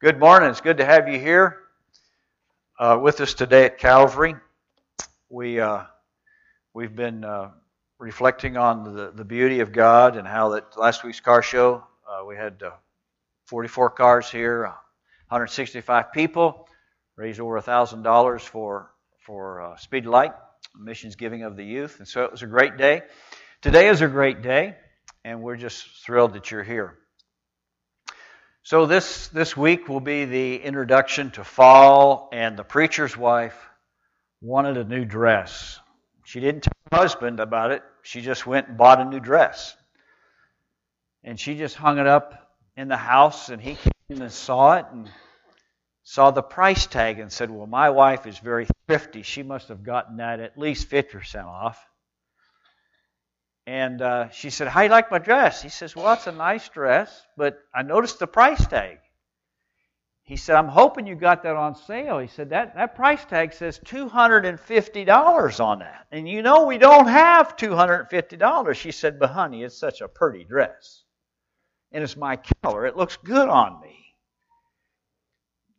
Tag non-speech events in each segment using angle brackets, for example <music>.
Good morning. It's good to have you here uh, with us today at Calvary. We uh, we've been uh, reflecting on the, the beauty of God and how that last week's car show uh, we had uh, 44 cars here, 165 people, raised over thousand dollars for for uh, Speed Light missions giving of the youth, and so it was a great day. Today is a great day, and we're just thrilled that you're here. So this this week will be the introduction to fall, and the preacher's wife wanted a new dress. She didn't tell her husband about it. She just went and bought a new dress, and she just hung it up in the house. And he came and saw it and saw the price tag and said, "Well, my wife is very thrifty. She must have gotten that at least fifty percent off." And uh, she said, How do you like my dress? He says, Well, it's a nice dress, but I noticed the price tag. He said, I'm hoping you got that on sale. He said, That, that price tag says $250 on that. And you know we don't have $250. She said, But honey, it's such a pretty dress. And it's my color. It looks good on me.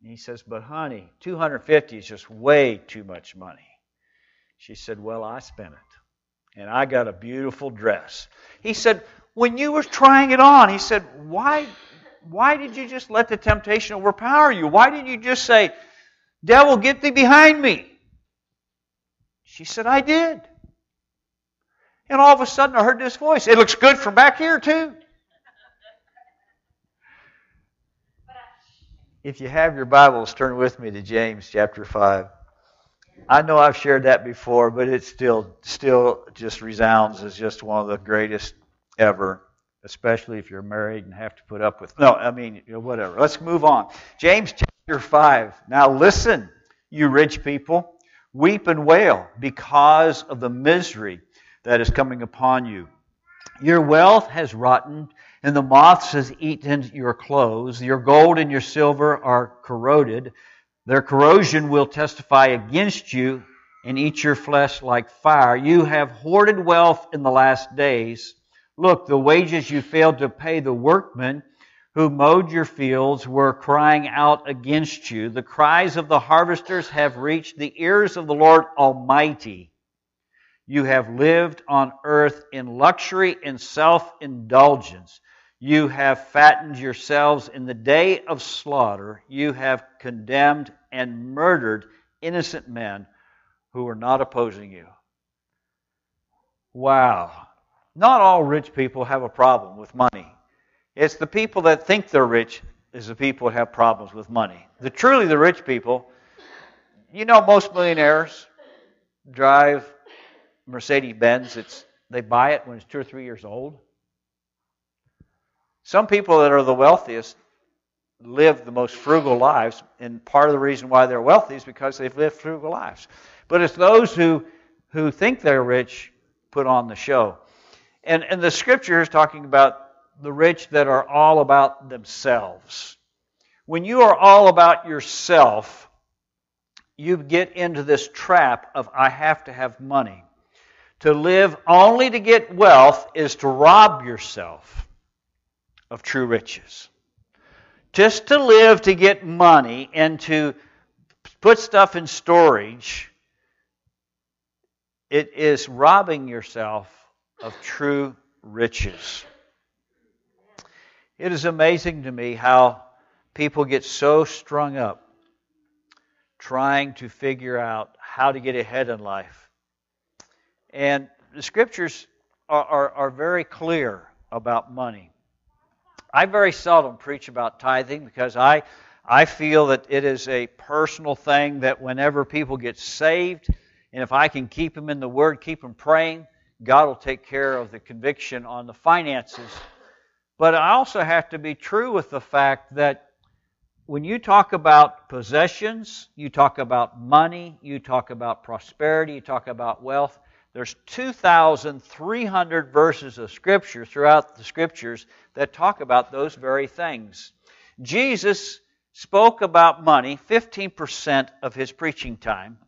And he says, But honey, 250 is just way too much money. She said, Well, I spent it and I got a beautiful dress. He said, when you were trying it on, he said, why, why did you just let the temptation overpower you? Why didn't you just say, devil, get thee behind me? She said, I did. And all of a sudden I heard this voice. It looks good from back here too. If you have your Bibles, turn with me to James chapter 5. I know I've shared that before, but it still still just resounds as just one of the greatest ever, especially if you're married and have to put up with. No, I mean you know, whatever. Let's move on. James chapter five. Now listen, you rich people, weep and wail because of the misery that is coming upon you. Your wealth has rotten, and the moths has eaten your clothes. Your gold and your silver are corroded. Their corrosion will testify against you and eat your flesh like fire. You have hoarded wealth in the last days. Look, the wages you failed to pay the workmen who mowed your fields were crying out against you. The cries of the harvesters have reached the ears of the Lord Almighty. You have lived on earth in luxury and self indulgence. You have fattened yourselves in the day of slaughter. You have condemned and murdered innocent men who were not opposing you. Wow. Not all rich people have a problem with money. It's the people that think they're rich is the people that have problems with money. The truly the rich people, you know most millionaires drive Mercedes Benz. It's they buy it when it's two or three years old. Some people that are the wealthiest live the most frugal lives, and part of the reason why they're wealthy is because they've lived frugal lives. But it's those who, who think they're rich put on the show. And, and the scripture is talking about the rich that are all about themselves. When you are all about yourself, you get into this trap of, I have to have money. To live only to get wealth is to rob yourself of true riches just to live to get money and to put stuff in storage, it is robbing yourself of true riches. It is amazing to me how people get so strung up trying to figure out how to get ahead in life. And the scriptures are, are, are very clear about money. I very seldom preach about tithing because I, I feel that it is a personal thing that whenever people get saved, and if I can keep them in the Word, keep them praying, God will take care of the conviction on the finances. But I also have to be true with the fact that when you talk about possessions, you talk about money, you talk about prosperity, you talk about wealth, there's 2,300 verses of Scripture throughout the Scriptures that talk about those very things. Jesus spoke about money 15% of his preaching time,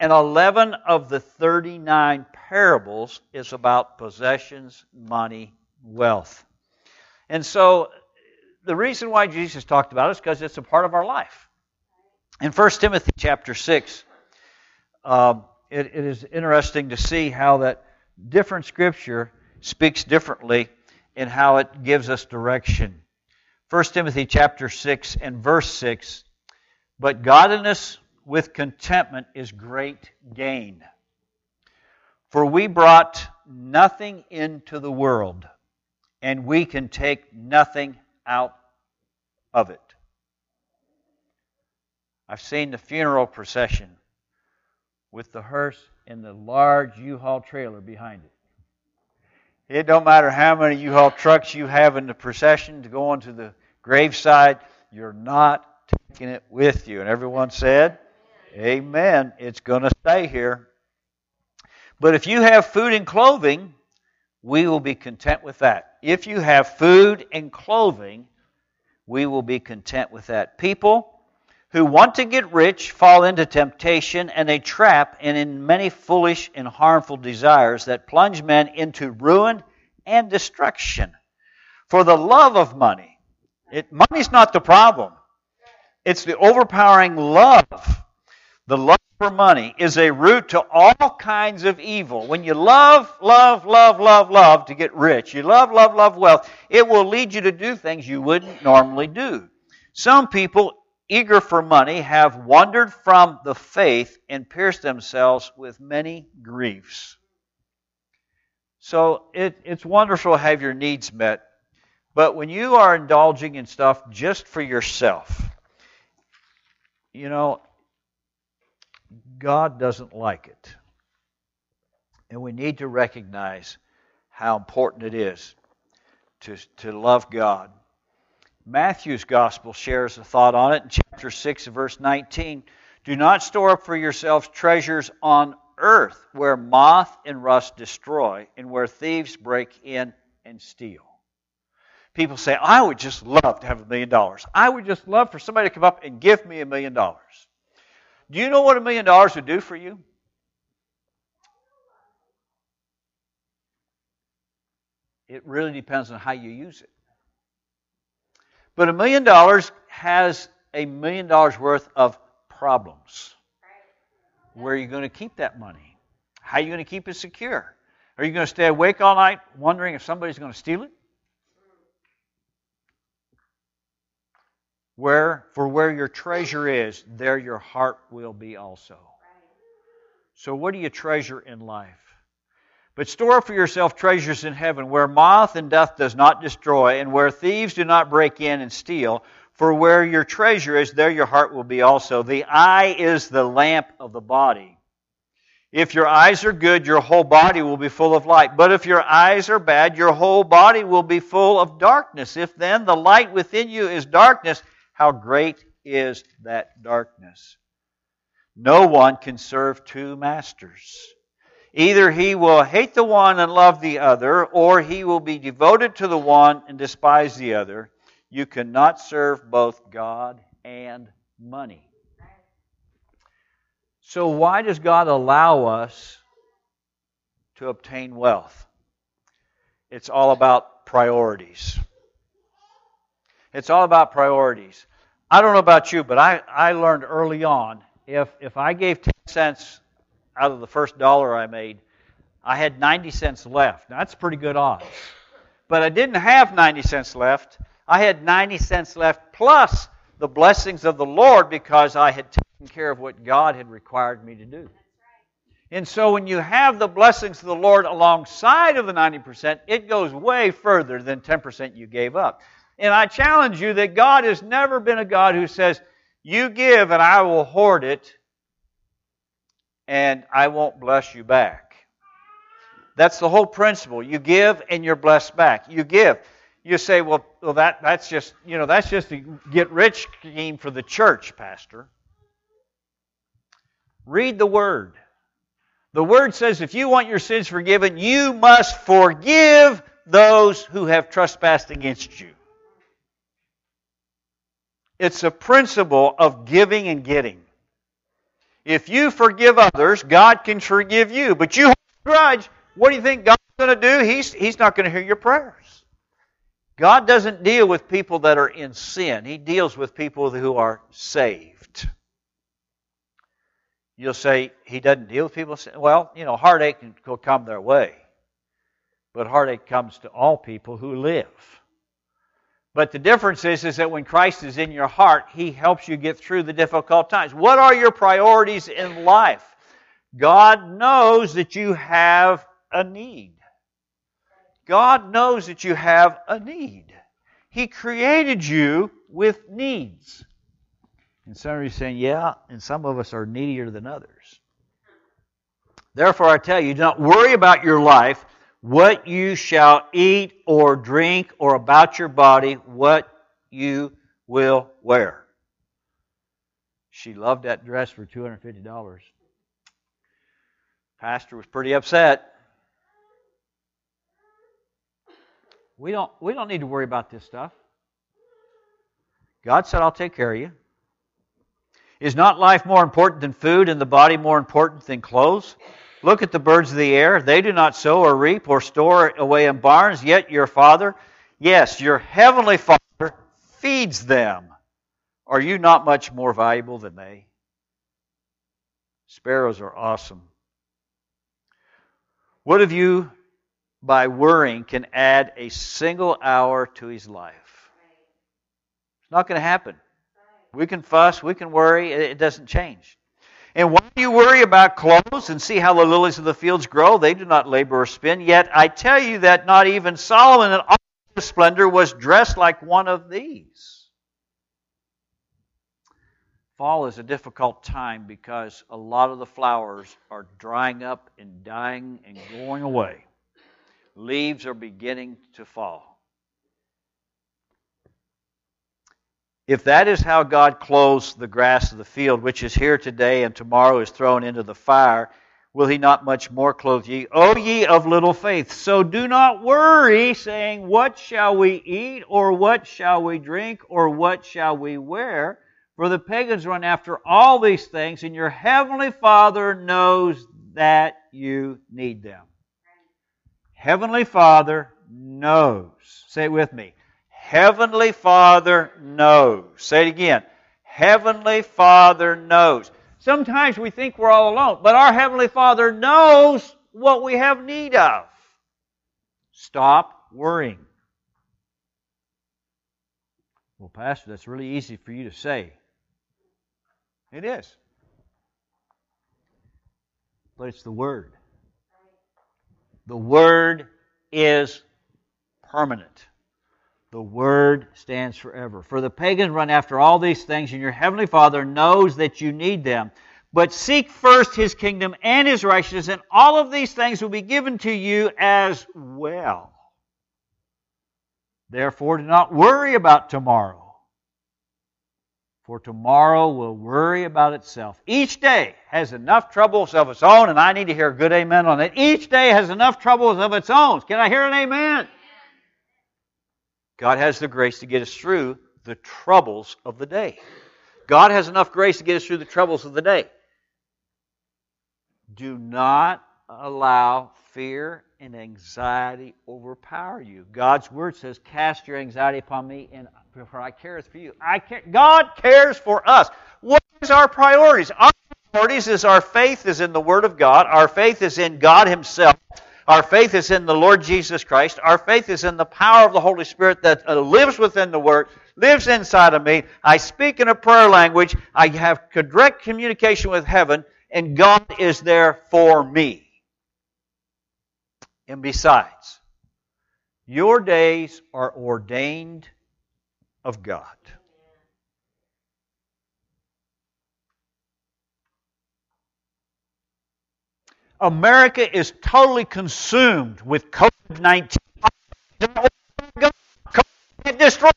and 11 of the 39 parables is about possessions, money, wealth. And so the reason why Jesus talked about it is because it's a part of our life. In 1 Timothy chapter 6, uh, it, it is interesting to see how that different scripture speaks differently in how it gives us direction. 1 Timothy chapter 6 and verse 6, but godliness with contentment is great gain. For we brought nothing into the world, and we can take nothing out of it. I've seen the funeral procession with the hearse and the large U-Haul trailer behind it. It don't matter how many U-Haul trucks you have in the procession to go onto the graveside, you're not taking it with you. And everyone said, Amen. It's going to stay here. But if you have food and clothing, we will be content with that. If you have food and clothing, we will be content with that. People who want to get rich fall into temptation and a trap and in many foolish and harmful desires that plunge men into ruin and destruction. For the love of money, it, money's not the problem. It's the overpowering love. The love for money is a root to all kinds of evil. When you love, love, love, love, love to get rich, you love, love, love wealth, it will lead you to do things you wouldn't normally do. Some people, eager for money, have wandered from the faith and pierced themselves with many griefs. So it, it's wonderful to have your needs met, but when you are indulging in stuff just for yourself, you know, God doesn't like it. And we need to recognize how important it is to, to love God. Matthew's gospel shares a thought on it in chapter 6, verse 19. Do not store up for yourselves treasures on earth where moth and rust destroy and where thieves break in and steal. People say, I would just love to have a million dollars. I would just love for somebody to come up and give me a million dollars. Do you know what a million dollars would do for you? It really depends on how you use it. But a million dollars has a million dollars worth of problems. Where are you going to keep that money? How are you going to keep it secure? Are you going to stay awake all night wondering if somebody's going to steal it? Where, for where your treasure is, there your heart will be also. So, what do you treasure in life? But store for yourself treasures in heaven, where moth and death does not destroy, and where thieves do not break in and steal. For where your treasure is, there your heart will be also. The eye is the lamp of the body. If your eyes are good, your whole body will be full of light. But if your eyes are bad, your whole body will be full of darkness. If then the light within you is darkness, how great is that darkness? No one can serve two masters. Either he will hate the one and love the other, or he will be devoted to the one and despise the other. You cannot serve both God and money. So, why does God allow us to obtain wealth? It's all about priorities. It's all about priorities. I don't know about you, but I, I learned early on if, if I gave 10 cents out of the first dollar I made, I had 90 cents left. Now, that's pretty good odds. But I didn't have 90 cents left. I had 90 cents left plus the blessings of the Lord because I had taken care of what God had required me to do. And so when you have the blessings of the Lord alongside of the 90%, it goes way further than 10% you gave up. And I challenge you that God has never been a God who says, You give and I will hoard it and I won't bless you back. That's the whole principle. You give and you're blessed back. You give. You say, well, well that, that's just, you know, that's just a get rich scheme for the church, Pastor. Read the Word. The Word says if you want your sins forgiven, you must forgive those who have trespassed against you. It's a principle of giving and getting. If you forgive others, God can forgive you. But you grudge, what do you think God's going to do? He's, he's not going to hear your prayers. God doesn't deal with people that are in sin, He deals with people who are saved. You'll say, He doesn't deal with people. Well, you know, heartache will come their way. But heartache comes to all people who live. But the difference is, is that when Christ is in your heart, He helps you get through the difficult times. What are your priorities in life? God knows that you have a need. God knows that you have a need. He created you with needs. And some of you are saying, yeah, and some of us are needier than others. Therefore, I tell you, do not worry about your life what you shall eat or drink, or about your body, what you will wear. She loved that dress for $250. Pastor was pretty upset. We don't, we don't need to worry about this stuff. God said, I'll take care of you. Is not life more important than food and the body more important than clothes? Look at the birds of the air. They do not sow or reap or store away in barns, yet your Father, yes, your heavenly Father, feeds them. Are you not much more valuable than they? Sparrows are awesome. What of you, by worrying, can add a single hour to his life? It's not going to happen. We can fuss, we can worry, it doesn't change. And why do you worry about clothes and see how the lilies of the fields grow? They do not labor or spin. Yet I tell you that not even Solomon in all his splendor was dressed like one of these. Fall is a difficult time because a lot of the flowers are drying up and dying and going away. Leaves are beginning to fall. If that is how God clothes the grass of the field, which is here today and tomorrow is thrown into the fire, will he not much more clothe ye? O ye of little faith. So do not worry, saying, What shall we eat, or what shall we drink, or what shall we wear? For the pagans run after all these things, and your heavenly Father knows that you need them. Heavenly Father knows. Say it with me. Heavenly Father knows. Say it again. Heavenly Father knows. Sometimes we think we're all alone, but our Heavenly Father knows what we have need of. Stop worrying. Well, Pastor, that's really easy for you to say. It is. But it's the Word. The Word is permanent. The Word stands forever. For the pagans run after all these things, and your Heavenly Father knows that you need them. But seek first His kingdom and His righteousness, and all of these things will be given to you as well. Therefore, do not worry about tomorrow, for tomorrow will worry about itself. Each day has enough troubles of its own, and I need to hear a good amen on it. Each day has enough troubles of its own. Can I hear an amen? God has the grace to get us through the troubles of the day. God has enough grace to get us through the troubles of the day. Do not allow fear and anxiety overpower you. God's word says, "Cast your anxiety upon me, and for I care for you." I care. God cares for us. What is our priorities? Our priorities is our faith is in the Word of God. Our faith is in God Himself. Our faith is in the Lord Jesus Christ. Our faith is in the power of the Holy Spirit that uh, lives within the Word, lives inside of me. I speak in a prayer language. I have direct communication with heaven, and God is there for me. And besides, your days are ordained of God. America is totally consumed with COVID 19. Destroyed.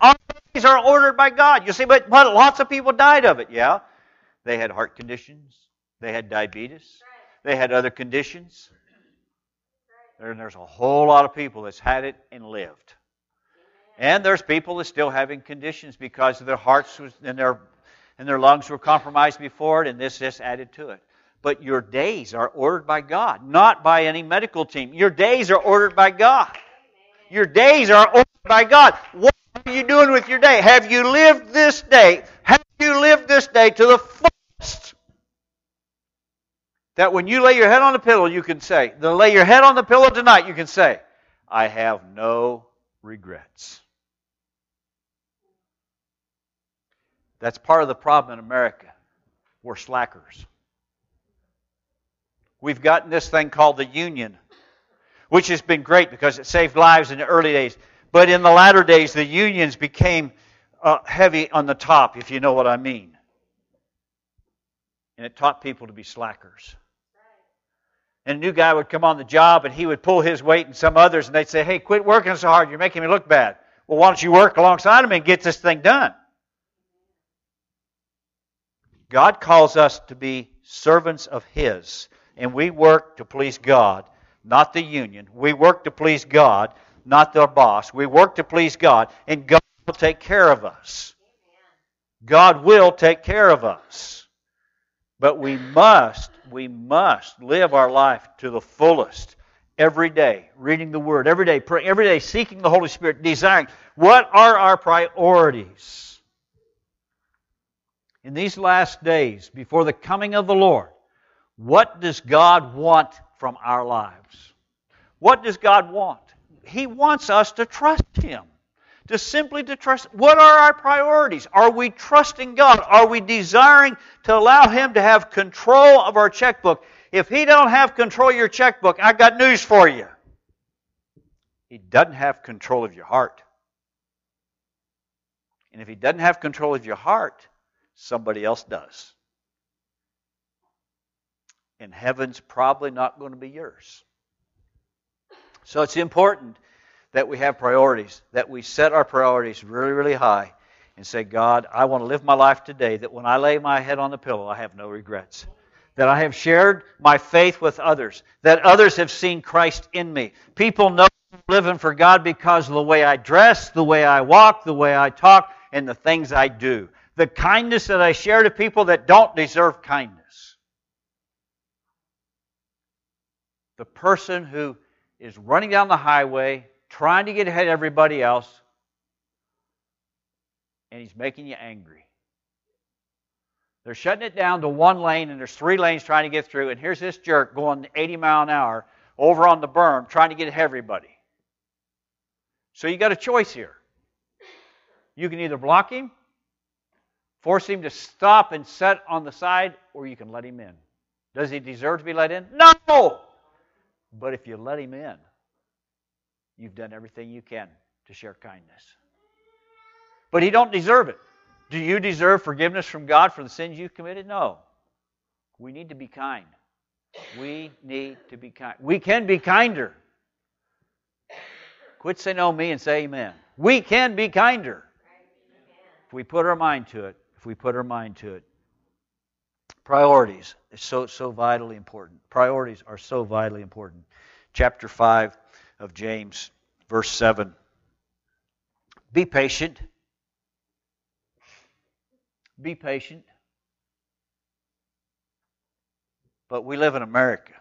All these are ordered by God. You see, but, but lots of people died of it. Yeah. They had heart conditions, they had diabetes, they had other conditions. And there's a whole lot of people that's had it and lived. And there's people that's still having conditions because their hearts and their and their lungs were compromised before it, and this just added to it. But your days are ordered by God, not by any medical team. Your days are ordered by God. Your days are ordered by God. What are you doing with your day? Have you lived this day? Have you lived this day to the fullest? That when you lay your head on the pillow, you can say, to lay your head on the pillow tonight, you can say, I have no regrets. That's part of the problem in America. We're slackers. We've gotten this thing called the union, which has been great because it saved lives in the early days. But in the latter days, the unions became uh, heavy on the top, if you know what I mean. And it taught people to be slackers. And a new guy would come on the job and he would pull his weight and some others, and they'd say, Hey, quit working so hard. You're making me look bad. Well, why don't you work alongside him and get this thing done? God calls us to be servants of His, and we work to please God, not the union. We work to please God, not the boss. We work to please God, and God will take care of us. God will take care of us. But we must, we must live our life to the fullest every day, reading the Word, every day, praying, every day, seeking the Holy Spirit, desiring. What are our priorities? in these last days, before the coming of the Lord, what does God want from our lives? What does God want? He wants us to trust Him. To simply to trust. What are our priorities? Are we trusting God? Are we desiring to allow Him to have control of our checkbook? If He don't have control of your checkbook, I got news for you. He doesn't have control of your heart. And if He doesn't have control of your heart, somebody else does. And heaven's probably not going to be yours. So it's important that we have priorities, that we set our priorities really, really high and say, God, I want to live my life today that when I lay my head on the pillow, I have no regrets. That I have shared my faith with others, that others have seen Christ in me. People know I'm living for God because of the way I dress, the way I walk, the way I talk, and the things I do the kindness that I share to people that don't deserve kindness. The person who is running down the highway, trying to get ahead of everybody else, and he's making you angry. They're shutting it down to one lane, and there's three lanes trying to get through, and here's this jerk going 80 mile an hour over on the berm trying to get everybody. So you got a choice here. You can either block him Force him to stop and set on the side, or you can let him in. Does he deserve to be let in? No! But if you let him in, you've done everything you can to share kindness. But he don't deserve it. Do you deserve forgiveness from God for the sins you've committed? No. We need to be kind. We need to be kind. We can be kinder. Quit saying no me and say amen. We can be kinder if we put our mind to it if we put our mind to it. Priorities is so so vitally important. Priorities are so vitally important. Chapter 5 of James, verse 7. Be patient. Be patient. But we live in America.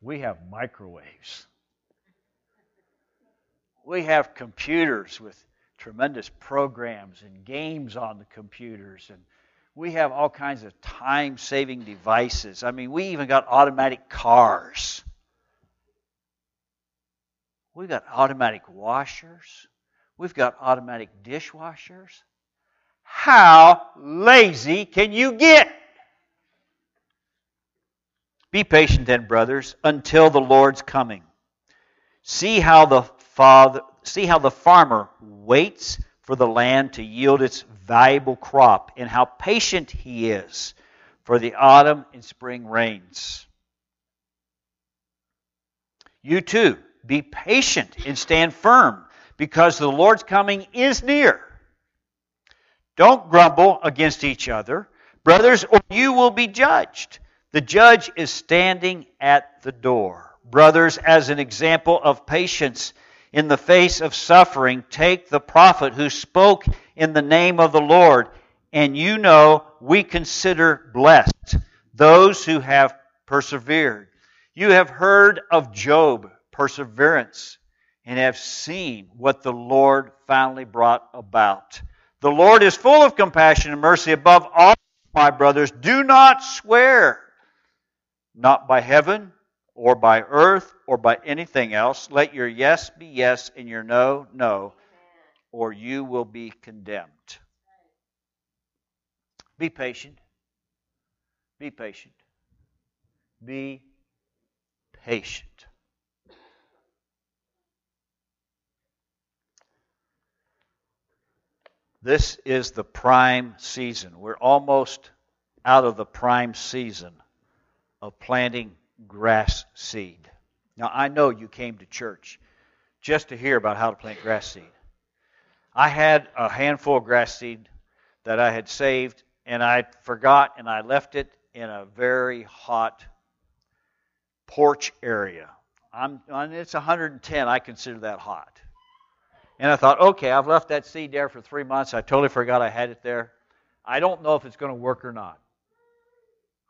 We have microwaves. We have computers with tremendous programs and games on the computers and we have all kinds of time saving devices. I mean, we even got automatic cars. We've got automatic washers. We've got automatic dishwashers. How lazy can you get? Be patient then, brothers, until the Lord's coming. See how the Father see how the farmer waits for the land to yield its valuable crop and how patient he is for the autumn and spring rains. You too, be patient and stand firm because the Lord's coming is near. Don't grumble against each other, brothers, or you will be judged. The judge is standing at the door. Brothers, as an example of patience, in the face of suffering, take the prophet who spoke in the name of the Lord, and you know we consider blessed those who have persevered. You have heard of Job, perseverance and have seen what the Lord finally brought about. The Lord is full of compassion and mercy. Above all, my brothers, do not swear, not by heaven or by earth or by anything else. Let your yes be yes and your no, no, or you will be condemned. Be patient. Be patient. Be patient. This is the prime season. We're almost out of the prime season of planting grass seed. Now, I know you came to church just to hear about how to plant grass seed. I had a handful of grass seed that I had saved, and I forgot, and I left it in a very hot porch area. I'm, it's 110. I consider that hot. And I thought, okay, I've left that seed there for three months. I totally forgot I had it there. I don't know if it's going to work or not.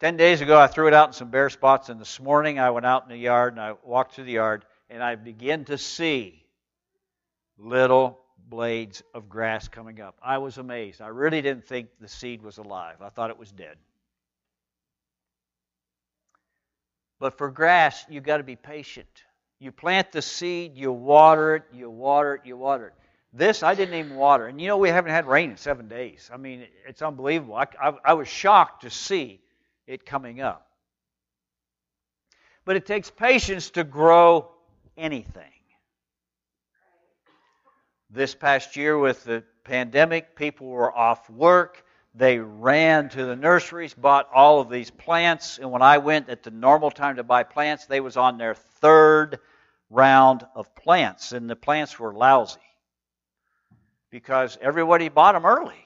Ten days ago, I threw it out in some bare spots, and this morning I went out in the yard and I walked through the yard, and I began to see little blades of grass coming up. I was amazed. I really didn't think the seed was alive, I thought it was dead. But for grass, you've got to be patient. You plant the seed, you water it, you water it, you water it. This I didn't even water. And you know, we haven't had rain in seven days. I mean, it's unbelievable. I, I, I was shocked to see it coming up. But it takes patience to grow anything. This past year, with the pandemic, people were off work. They ran to the nurseries, bought all of these plants, and when I went at the normal time to buy plants, they was on their third round of plants, and the plants were lousy because everybody bought them early.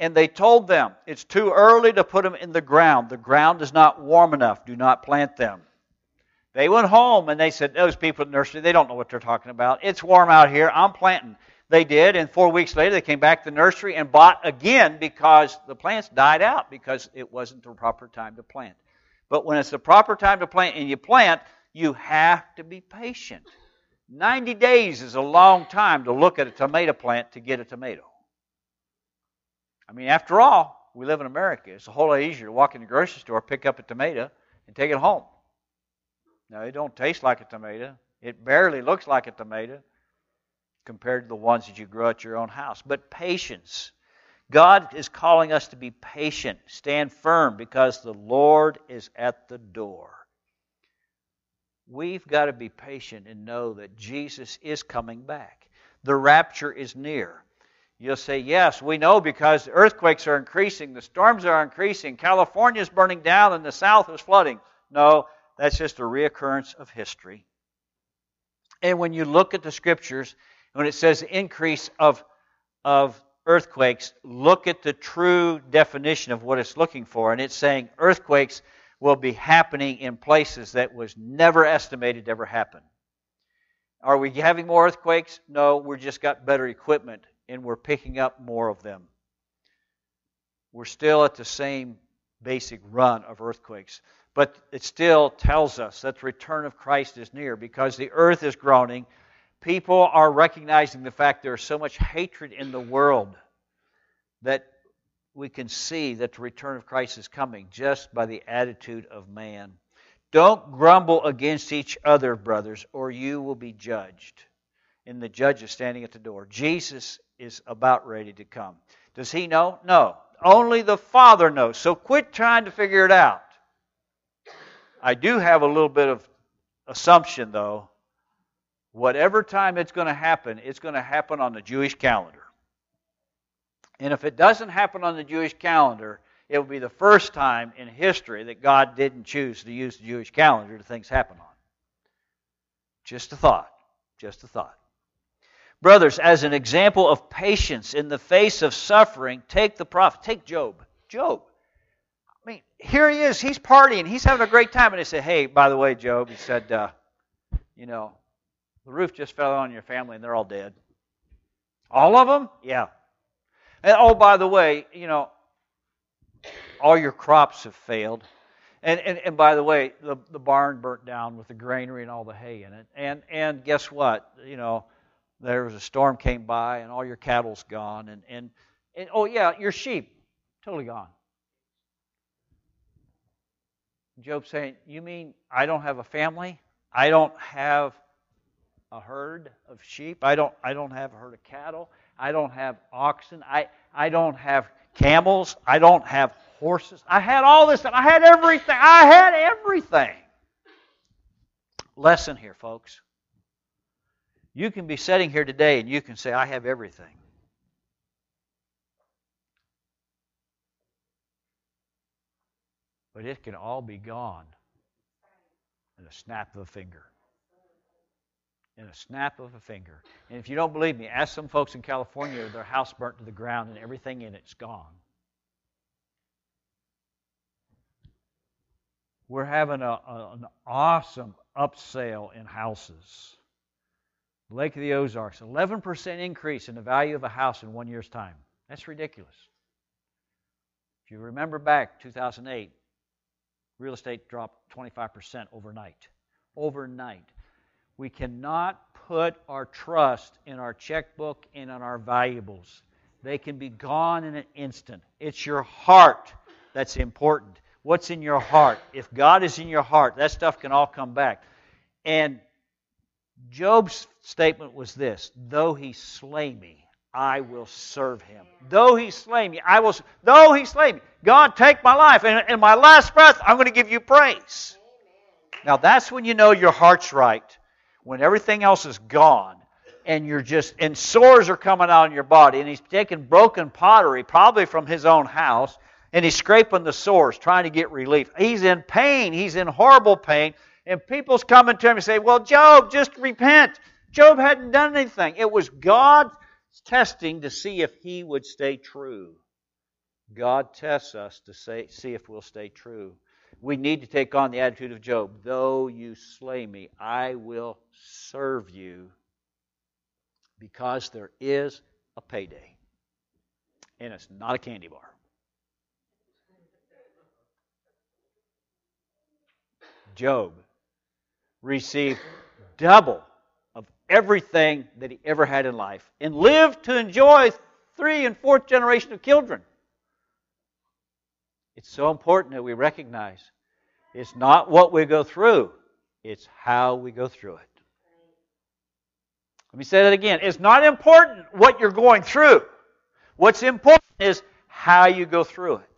And they told them it's too early to put them in the ground. The ground is not warm enough. Do not plant them. They went home and they said, Those people at the nursery, they don't know what they're talking about. It's warm out here. I'm planting. They did, and four weeks later they came back to the nursery and bought again because the plants died out because it wasn't the proper time to plant. But when it's the proper time to plant and you plant, you have to be patient. 90 days is a long time to look at a tomato plant to get a tomato. I mean, after all, we live in America. It's a whole lot easier to walk in the grocery store, pick up a tomato, and take it home. Now, it don't taste like a tomato. It barely looks like a tomato compared to the ones that you grow at your own house. But patience. God is calling us to be patient, stand firm, because the Lord is at the door. We've got to be patient and know that Jesus is coming back. The rapture is near. You'll say, Yes, we know because earthquakes are increasing, the storms are increasing, California is burning down, and the South is flooding. No, that's just a reoccurrence of history. And when you look at the scriptures, when it says increase of, of earthquakes, look at the true definition of what it's looking for. And it's saying earthquakes will be happening in places that was never estimated to ever happen. Are we having more earthquakes? No, we've just got better equipment and we're picking up more of them. We're still at the same basic run of earthquakes. But it still tells us that the return of Christ is near because the earth is groaning. People are recognizing the fact there is so much hatred in the world that we can see that the return of Christ is coming just by the attitude of man. Don't grumble against each other, brothers, or you will be judged. And the judge is standing at the door. Jesus is about ready to come. Does he know? No. Only the Father knows. So quit trying to figure it out. I do have a little bit of assumption, though. Whatever time it's going to happen, it's going to happen on the Jewish calendar. And if it doesn't happen on the Jewish calendar, it will be the first time in history that God didn't choose to use the Jewish calendar to things happen on. Just a thought. Just a thought. Brothers, as an example of patience in the face of suffering, take the prophet, take Job. Job. I mean, here he is. He's partying. He's having a great time. And they say, hey, by the way, Job, he said, uh, you know, the roof just fell on your family and they're all dead. All of them? Yeah. And oh, by the way, you know, all your crops have failed. And, and, and by the way, the, the barn burnt down with the granary and all the hay in it. And, and guess what? You know, there was a storm came by and all your cattle's gone. And, and, and oh, yeah, your sheep, totally gone. Job saying, You mean I don't have a family? I don't have a herd of sheep? I don't, I don't have a herd of cattle? I don't have oxen? I, I don't have camels? I don't have horses. I had all this stuff. I had everything. I had everything. Lesson here, folks. You can be sitting here today and you can say, I have everything. But it can all be gone in a snap of a finger. In a snap of a finger. And if you don't believe me, ask some folks in California their house burnt to the ground and everything in it's gone. We're having a, a, an awesome upsale in houses. Lake of the Ozarks, 11% increase in the value of a house in one year's time. That's ridiculous. If you remember back 2008, real estate dropped 25% overnight. Overnight. We cannot put our trust in our checkbook and in our valuables. They can be gone in an instant. It's your heart that's important what's in your heart. If God is in your heart, that stuff can all come back. And Job's statement was this Though he slay me, I will serve him. Though he slay me, I will. Though he slay me, God, take my life. And in my last breath, I'm going to give you praise. Now that's when you know your heart's right. When everything else is gone and you're just, and sores are coming out in your body, and he's taking broken pottery, probably from his own house, and he's scraping the sores, trying to get relief. He's in pain. He's in horrible pain. And people's coming to him and say, Well, Job, just repent. Job hadn't done anything. It was God's testing to see if he would stay true. God tests us to say, see if we'll stay true. We need to take on the attitude of Job. Though you slay me, I will serve you because there is a payday. And it's not a candy bar. Job received double of everything that he ever had in life and lived to enjoy three and fourth generation of children. It's so important that we recognize it's not what we go through, it's how we go through it. Let me say that again. It's not important what you're going through. What's important is how you go through it.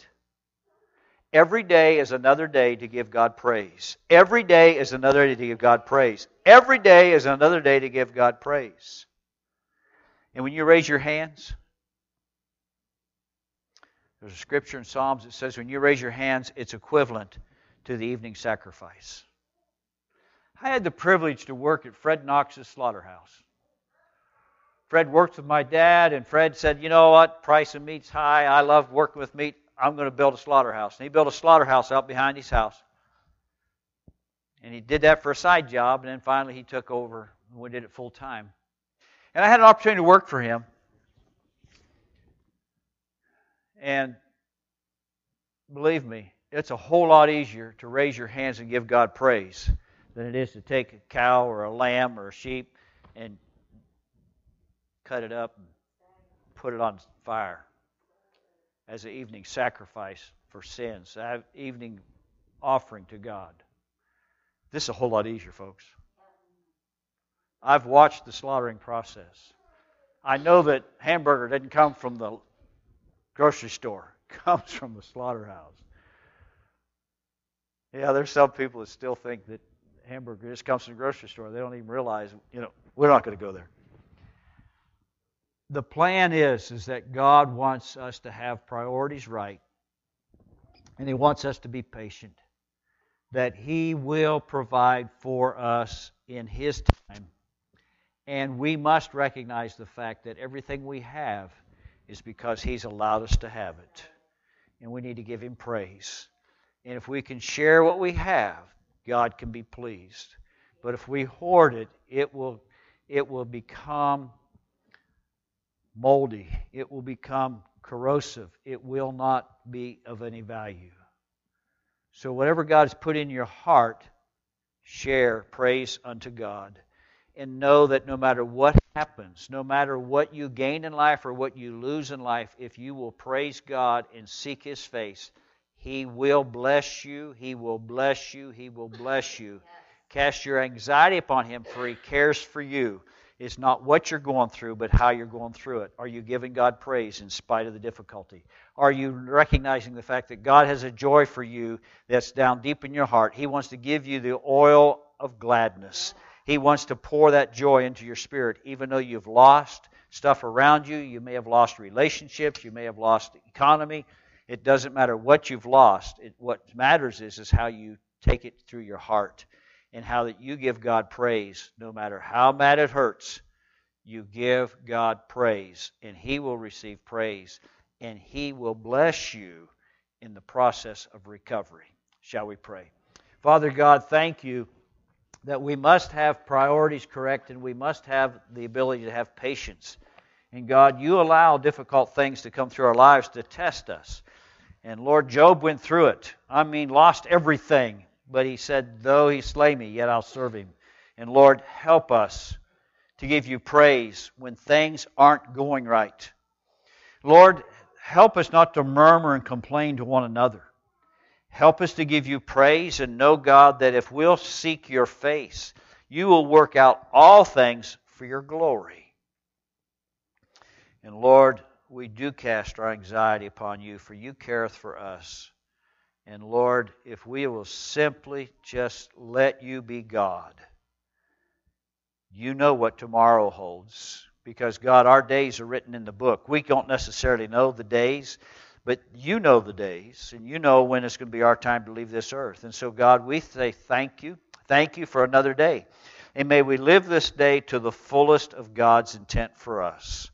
Every day is another day to give God praise. Every day is another day to give God praise. Every day is another day to give God praise. And when you raise your hands, there's a scripture in Psalms that says when you raise your hands, it's equivalent to the evening sacrifice. I had the privilege to work at Fred Knox's slaughterhouse. Fred worked with my dad, and Fred said, You know what? Price of meat's high. I love working with meat. I'm going to build a slaughterhouse. And he built a slaughterhouse out behind his house. And he did that for a side job, and then finally he took over and we did it full time. And I had an opportunity to work for him. And believe me, it's a whole lot easier to raise your hands and give God praise than it is to take a cow or a lamb or a sheep and cut it up and put it on fire as an evening sacrifice for sins, an evening offering to God. This is a whole lot easier, folks. I've watched the slaughtering process. I know that hamburger didn't come from the grocery store. <laughs> It comes from the slaughterhouse. Yeah, there's some people that still think that hamburger just comes from the grocery store. They don't even realize, you know, we're not going to go there the plan is is that God wants us to have priorities right and he wants us to be patient that he will provide for us in his time. And we must recognize the fact that everything we have is because he's allowed us to have it and we need to give him praise. And if we can share what we have God can be pleased. But if we hoard it it will it will become moldy, it will become corrosive, it will not be of any value. So, whatever God has put in your heart, share praise unto God. And know that no matter what happens, no matter what you gain in life or what you lose in life, if you will praise God and seek His face, He will bless you. He will bless you. He will bless you. Cast your anxiety upon Him, for He cares for you. It's not what you're going through, but how you're going through it. Are you giving God praise in spite of the difficulty? Are you recognizing the fact that God has a joy for you that's down deep in your heart? He wants to give you the oil of gladness. He wants to pour that joy into your spirit, even though you've lost stuff around you. You may have lost relationships. You may have lost the economy. It doesn't matter what you've lost. It, what matters is, is how you take it through your heart and how that you give God praise no matter how bad it hurts. You give God praise, and He will receive praise, and He will bless you in the process of recovery. Shall we pray? Father God, thank you that we must have priorities correct and we must have the ability to have patience. And God, you allow difficult things to come through our lives to test us. And Lord, Job went through it. I mean, lost everything but he said, Though he slay me, yet I'll serve him. And Lord, help us to give you praise when things aren't going right. Lord, help us not to murmur and complain to one another. Help us to give you praise and know, God, that if we'll seek your face, you will work out all things for your glory. And Lord, we do cast our anxiety upon you, for you careth for us. And Lord, if we will simply just let you be God, you know what tomorrow holds. Because, God, our days are written in the book. We don't necessarily know the days, but you know the days, and you know when it's going to be our time to leave this earth. And so, God, we say thank you. Thank you for another day. And may we live this day to the fullest of God's intent for us.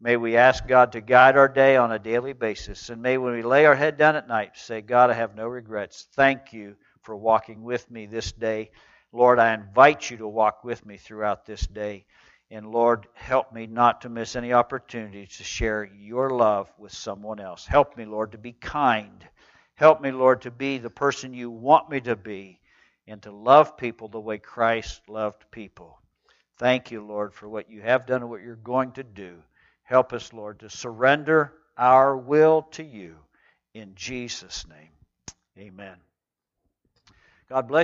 May we ask God to guide our day on a daily basis. And may when we lay our head down at night, say, God, I have no regrets. Thank you for walking with me this day. Lord, I invite you to walk with me throughout this day. And Lord, help me not to miss any opportunity to share your love with someone else. Help me, Lord, to be kind. Help me, Lord, to be the person you want me to be and to love people the way Christ loved people. Thank you, Lord, for what you have done and what you're going to do. Help us, Lord, to surrender our will to you. In Jesus' name, amen. God bless